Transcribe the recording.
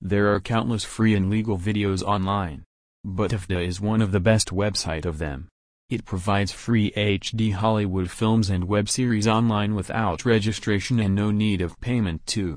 There are countless free and legal videos online. But Afdah is one of the best website of them. It provides free HD Hollywood films and web series online without registration and no need of payment too.